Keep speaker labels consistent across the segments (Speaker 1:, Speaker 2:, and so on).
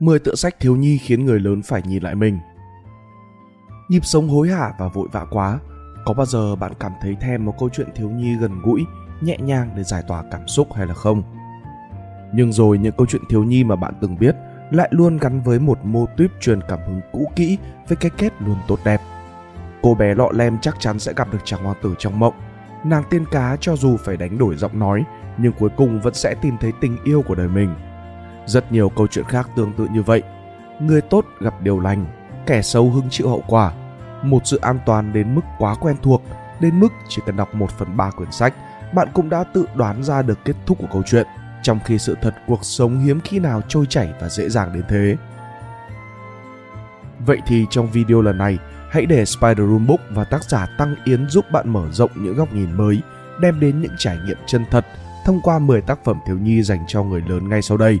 Speaker 1: 10 tựa sách thiếu nhi khiến người lớn phải nhìn lại mình. Nhịp sống hối hả và vội vã quá, có bao giờ bạn cảm thấy thèm một câu chuyện thiếu nhi gần gũi, nhẹ nhàng để giải tỏa cảm xúc hay là không? Nhưng rồi những câu chuyện thiếu nhi mà bạn từng biết lại luôn gắn với một mô típ truyền cảm hứng cũ kỹ với cái kết luôn tốt đẹp. Cô bé lọ lem chắc chắn sẽ gặp được chàng hoàng tử trong mộng. Nàng tiên cá cho dù phải đánh đổi giọng nói, nhưng cuối cùng vẫn sẽ tìm thấy tình yêu của đời mình. Rất nhiều câu chuyện khác tương tự như vậy. Người tốt gặp điều lành, kẻ xấu hứng chịu hậu quả. Một sự an toàn đến mức quá quen thuộc, đến mức chỉ cần đọc một phần ba quyển sách, bạn cũng đã tự đoán ra được kết thúc của câu chuyện, trong khi sự thật cuộc sống hiếm khi nào trôi chảy và dễ dàng đến thế. Vậy thì trong video lần này, hãy để Spider Room Book và tác giả Tăng Yến giúp bạn mở rộng những góc nhìn mới, đem đến những trải nghiệm chân thật thông qua 10 tác phẩm thiếu nhi dành cho người lớn ngay sau đây.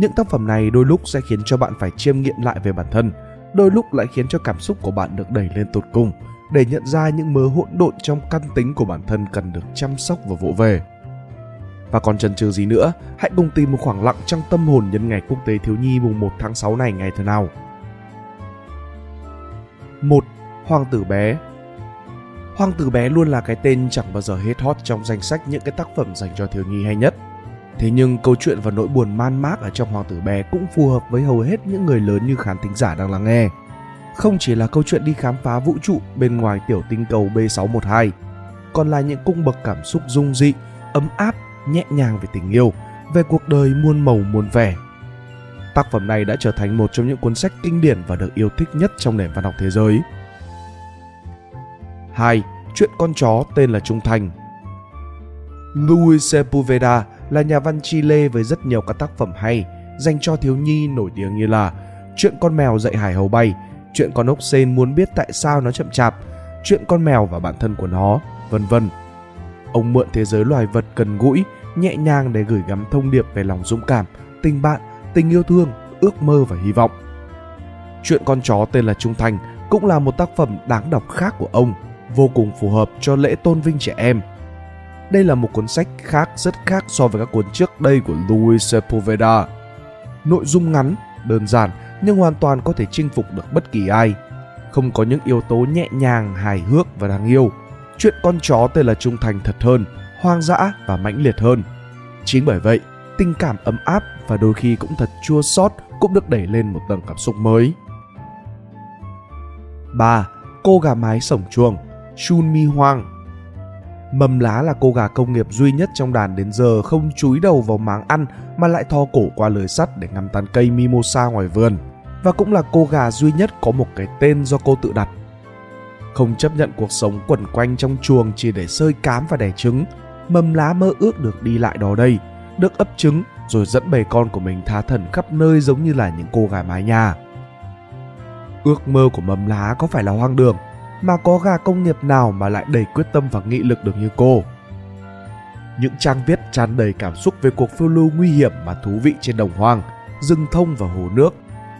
Speaker 1: Những tác phẩm này đôi lúc sẽ khiến cho bạn phải chiêm nghiệm lại về bản thân, đôi lúc lại khiến cho cảm xúc của bạn được đẩy lên tột cùng để nhận ra những mớ hỗn độn trong căn tính của bản thân cần được chăm sóc và vỗ về. Và còn chần chừ gì nữa, hãy cùng tìm một khoảng lặng trong tâm hồn nhân ngày quốc tế thiếu nhi mùng 1 tháng 6 này ngày thế nào. 1. Hoàng tử bé Hoàng tử bé luôn là cái tên chẳng bao giờ hết hot trong danh sách những cái tác phẩm dành cho thiếu nhi hay nhất. Thế nhưng câu chuyện và nỗi buồn man mác ở trong Hoàng tử bé cũng phù hợp với hầu hết những người lớn như khán thính giả đang lắng nghe. Không chỉ là câu chuyện đi khám phá vũ trụ bên ngoài tiểu tinh cầu B612, còn là những cung bậc cảm xúc dung dị, ấm áp, nhẹ nhàng về tình yêu, về cuộc đời muôn màu muôn vẻ. Tác phẩm này đã trở thành một trong những cuốn sách kinh điển và được yêu thích nhất trong nền văn học thế giới. 2. Chuyện con chó tên là Trung Thành Luis Sepulveda là nhà văn Chile với rất nhiều các tác phẩm hay dành cho thiếu nhi nổi tiếng như là Chuyện con mèo dạy hải hầu bay, Chuyện con ốc sên muốn biết tại sao nó chậm chạp, Chuyện con mèo và bản thân của nó, vân vân. Ông mượn thế giới loài vật cần gũi, nhẹ nhàng để gửi gắm thông điệp về lòng dũng cảm, tình bạn, tình yêu thương, ước mơ và hy vọng. Chuyện con chó tên là Trung Thành cũng là một tác phẩm đáng đọc khác của ông, vô cùng phù hợp cho lễ tôn vinh trẻ em. Đây là một cuốn sách khác rất khác so với các cuốn trước đây của Luis Sepulveda. Nội dung ngắn, đơn giản nhưng hoàn toàn có thể chinh phục được bất kỳ ai. Không có những yếu tố nhẹ nhàng, hài hước và đáng yêu. Chuyện con chó tên là Trung Thành thật hơn, hoang dã và mãnh liệt hơn. Chính bởi vậy, tình cảm ấm áp và đôi khi cũng thật chua xót cũng được đẩy lên một tầng cảm xúc mới. 3. Cô gà mái sổng chuồng Chun Mi Hoang Mầm lá là cô gà công nghiệp duy nhất trong đàn đến giờ không chúi đầu vào máng ăn mà lại thò cổ qua lưới sắt để ngắm tán cây mimosa ngoài vườn. Và cũng là cô gà duy nhất có một cái tên do cô tự đặt. Không chấp nhận cuộc sống quẩn quanh trong chuồng chỉ để sơi cám và đẻ trứng, mầm lá mơ ước được đi lại đó đây, được ấp trứng rồi dẫn bầy con của mình tha thần khắp nơi giống như là những cô gà mái nhà. Ước mơ của mầm lá có phải là hoang đường, mà có gà công nghiệp nào mà lại đầy quyết tâm và nghị lực được như cô. Những trang viết tràn đầy cảm xúc về cuộc phiêu lưu nguy hiểm mà thú vị trên đồng hoang, rừng thông và hồ nước,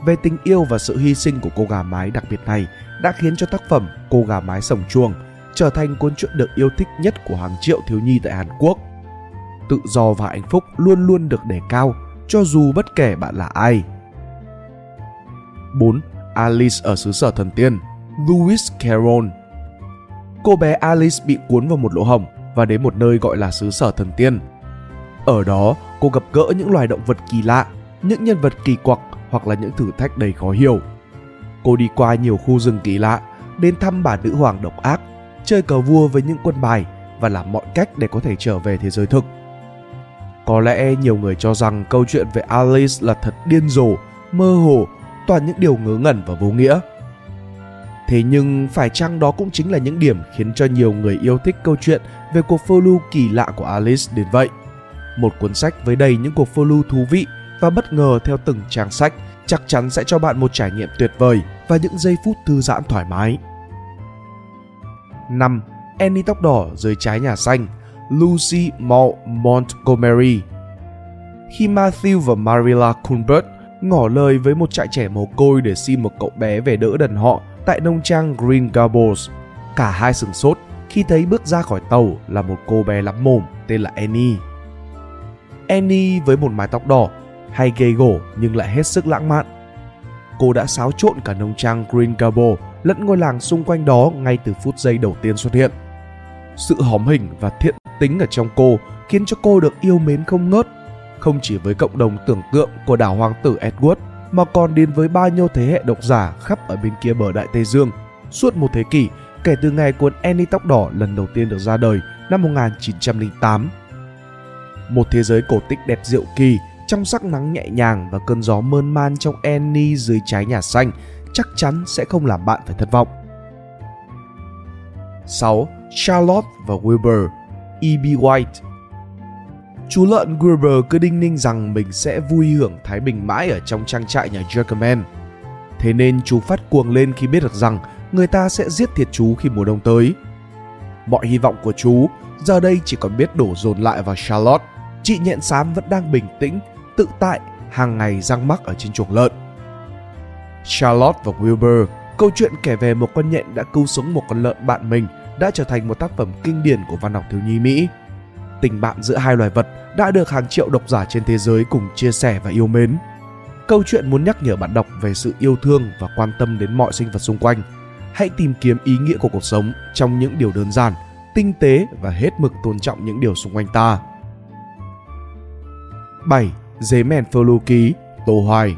Speaker 1: về tình yêu và sự hy sinh của cô gà mái đặc biệt này đã khiến cho tác phẩm Cô gà mái sồng chuông trở thành cuốn truyện được yêu thích nhất của hàng triệu thiếu nhi tại Hàn Quốc. Tự do và hạnh phúc luôn luôn được đề cao, cho dù bất kể bạn là ai. 4. Alice ở xứ sở thần tiên Lewis Carroll. Cô bé Alice bị cuốn vào một lỗ hổng và đến một nơi gọi là xứ sở thần tiên. Ở đó, cô gặp gỡ những loài động vật kỳ lạ, những nhân vật kỳ quặc hoặc là những thử thách đầy khó hiểu. Cô đi qua nhiều khu rừng kỳ lạ, đến thăm bà nữ hoàng độc ác, chơi cờ vua với những quân bài và làm mọi cách để có thể trở về thế giới thực. Có lẽ nhiều người cho rằng câu chuyện về Alice là thật điên rồ, mơ hồ, toàn những điều ngớ ngẩn và vô nghĩa. Thế nhưng phải chăng đó cũng chính là những điểm khiến cho nhiều người yêu thích câu chuyện về cuộc phiêu lưu kỳ lạ của Alice đến vậy. Một cuốn sách với đầy những cuộc phiêu lưu thú vị và bất ngờ theo từng trang sách chắc chắn sẽ cho bạn một trải nghiệm tuyệt vời và những giây phút thư giãn thoải mái. 5. Annie tóc đỏ dưới trái nhà xanh, Lucy Maud Montgomery Khi Matthew và Marilla Cuthbert ngỏ lời với một trại trẻ mồ côi để xin một cậu bé về đỡ đần họ tại nông trang Green Gables. Cả hai sừng sốt khi thấy bước ra khỏi tàu là một cô bé lắm mồm tên là Annie. Annie với một mái tóc đỏ, hay gây gổ nhưng lại hết sức lãng mạn. Cô đã xáo trộn cả nông trang Green Gables lẫn ngôi làng xung quanh đó ngay từ phút giây đầu tiên xuất hiện. Sự hóm hình và thiện tính ở trong cô khiến cho cô được yêu mến không ngớt, không chỉ với cộng đồng tưởng tượng của đảo hoàng tử Edward mà còn đến với bao nhiêu thế hệ độc giả khắp ở bên kia bờ Đại Tây Dương. Suốt một thế kỷ, kể từ ngày cuốn Annie tóc đỏ lần đầu tiên được ra đời năm 1908. Một thế giới cổ tích đẹp diệu kỳ, trong sắc nắng nhẹ nhàng và cơn gió mơn man trong Annie dưới trái nhà xanh chắc chắn sẽ không làm bạn phải thất vọng. 6. Charlotte và Wilbur E.B. White Chú lợn Wilbur cứ đinh ninh rằng mình sẽ vui hưởng thái bình mãi ở trong trang trại nhà Jerkerman. Thế nên chú phát cuồng lên khi biết được rằng người ta sẽ giết thiệt chú khi mùa đông tới. Mọi hy vọng của chú giờ đây chỉ còn biết đổ dồn lại vào Charlotte. Chị nhện xám vẫn đang bình tĩnh, tự tại, hàng ngày răng mắc ở trên chuồng lợn. Charlotte và Wilbur, câu chuyện kể về một con nhện đã cứu sống một con lợn bạn mình đã trở thành một tác phẩm kinh điển của văn học thiếu nhi Mỹ. Tình bạn giữa hai loài vật đã được hàng triệu độc giả trên thế giới cùng chia sẻ và yêu mến. Câu chuyện muốn nhắc nhở bạn đọc về sự yêu thương và quan tâm đến mọi sinh vật xung quanh. Hãy tìm kiếm ý nghĩa của cuộc sống trong những điều đơn giản, tinh tế và hết mực tôn trọng những điều xung quanh ta. 7. Dế mèn phơ lưu ký, Tô Hoài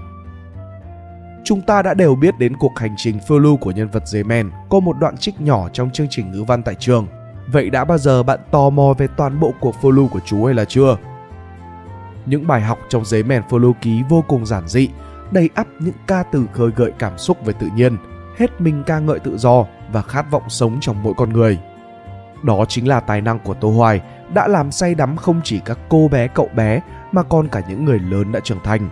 Speaker 1: Chúng ta đã đều biết đến cuộc hành trình phơ lưu của nhân vật dế mèn có một đoạn trích nhỏ trong chương trình ngữ văn tại trường. Vậy đã bao giờ bạn tò mò về toàn bộ cuộc follow của chú hay là chưa? Những bài học trong giấy mèn follow ký vô cùng giản dị, đầy ắp những ca từ khơi gợi cảm xúc về tự nhiên, hết mình ca ngợi tự do và khát vọng sống trong mỗi con người. Đó chính là tài năng của Tô Hoài đã làm say đắm không chỉ các cô bé cậu bé mà còn cả những người lớn đã trưởng thành.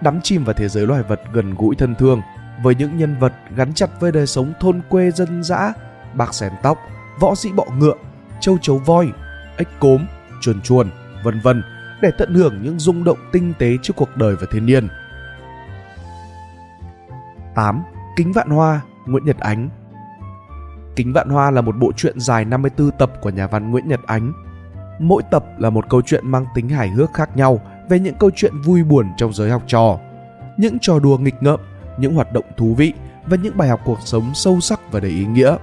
Speaker 1: Đắm chìm vào thế giới loài vật gần gũi thân thương với những nhân vật gắn chặt với đời sống thôn quê dân dã, bạc xén tóc, võ sĩ bọ ngựa, châu chấu voi, ếch cốm, chuồn chuồn, vân vân để tận hưởng những rung động tinh tế trước cuộc đời và thiên nhiên. 8. Kính Vạn Hoa, Nguyễn Nhật Ánh Kính Vạn Hoa là một bộ truyện dài 54 tập của nhà văn Nguyễn Nhật Ánh. Mỗi tập là một câu chuyện mang tính hài hước khác nhau về những câu chuyện vui buồn trong giới học trò, những trò đùa nghịch ngợm, những hoạt động thú vị và những bài học cuộc sống sâu sắc và đầy ý nghĩa.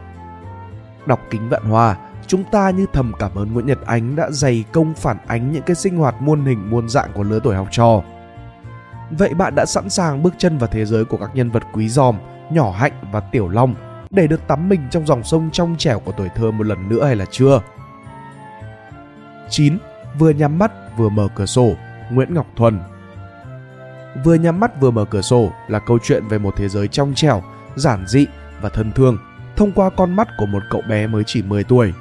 Speaker 1: Đọc Kính Vạn Hoa, chúng ta như thầm cảm ơn Nguyễn Nhật Ánh đã dày công phản ánh những cái sinh hoạt muôn hình muôn dạng của lứa tuổi học trò. Vậy bạn đã sẵn sàng bước chân vào thế giới của các nhân vật quý giòm, nhỏ hạnh và tiểu long để được tắm mình trong dòng sông trong trẻo của tuổi thơ một lần nữa hay là chưa? 9. Vừa nhắm mắt vừa mở cửa sổ, Nguyễn Ngọc Thuần Vừa nhắm mắt vừa mở cửa sổ là câu chuyện về một thế giới trong trẻo, giản dị và thân thương thông qua con mắt của một cậu bé mới chỉ 10 tuổi.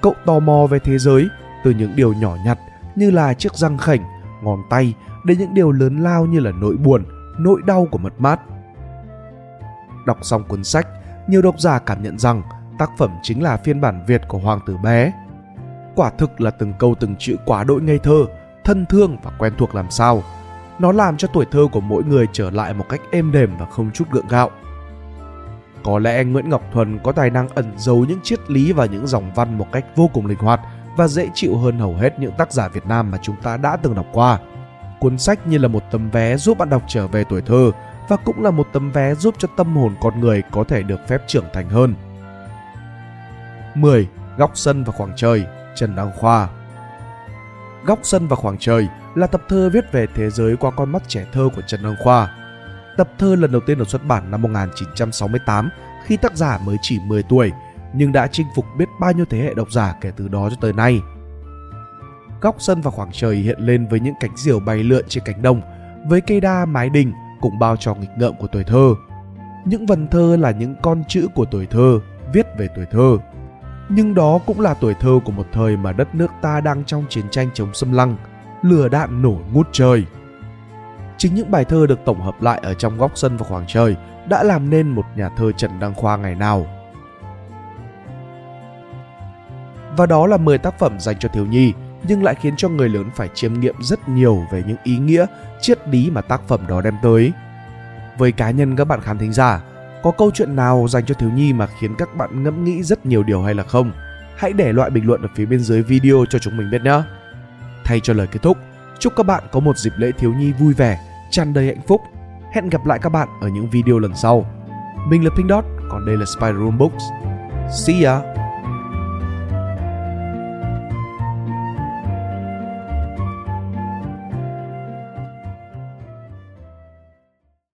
Speaker 1: Cậu tò mò về thế giới từ những điều nhỏ nhặt như là chiếc răng khểnh, ngón tay đến những điều lớn lao như là nỗi buồn, nỗi đau của mất mát. Đọc xong cuốn sách, nhiều độc giả cảm nhận rằng tác phẩm chính là phiên bản Việt của Hoàng tử bé. Quả thực là từng câu từng chữ quá đỗi ngây thơ, thân thương và quen thuộc làm sao. Nó làm cho tuổi thơ của mỗi người trở lại một cách êm đềm và không chút gượng gạo. Có lẽ Nguyễn Ngọc Thuần có tài năng ẩn giấu những triết lý và những dòng văn một cách vô cùng linh hoạt và dễ chịu hơn hầu hết những tác giả Việt Nam mà chúng ta đã từng đọc qua. Cuốn sách như là một tấm vé giúp bạn đọc trở về tuổi thơ và cũng là một tấm vé giúp cho tâm hồn con người có thể được phép trưởng thành hơn. 10. Góc sân và khoảng trời, Trần Đăng Khoa Góc sân và khoảng trời là tập thơ viết về thế giới qua con mắt trẻ thơ của Trần Đăng Khoa Tập thơ lần đầu tiên được xuất bản năm 1968 khi tác giả mới chỉ 10 tuổi nhưng đã chinh phục biết bao nhiêu thế hệ độc giả kể từ đó cho tới nay. Góc sân và khoảng trời hiện lên với những cánh diều bay lượn trên cánh đồng, với cây đa mái đình cùng bao trò nghịch ngợm của tuổi thơ. Những vần thơ là những con chữ của tuổi thơ, viết về tuổi thơ. Nhưng đó cũng là tuổi thơ của một thời mà đất nước ta đang trong chiến tranh chống xâm lăng, lửa đạn nổ ngút trời. Chính những bài thơ được tổng hợp lại ở trong góc sân và khoảng trời đã làm nên một nhà thơ Trần Đăng Khoa ngày nào. Và đó là 10 tác phẩm dành cho thiếu nhi nhưng lại khiến cho người lớn phải chiêm nghiệm rất nhiều về những ý nghĩa, triết lý mà tác phẩm đó đem tới. Với cá nhân các bạn khán thính giả, có câu chuyện nào dành cho thiếu nhi mà khiến các bạn ngẫm nghĩ rất nhiều điều hay là không? Hãy để loại bình luận ở phía bên dưới video cho chúng mình biết nhé. Thay cho lời kết thúc, Chúc các bạn có một dịp lễ thiếu nhi vui vẻ, tràn đầy hạnh phúc. Hẹn gặp lại các bạn ở những video lần sau. Mình là Pink Dot, còn đây là Spider Room Books. See ya!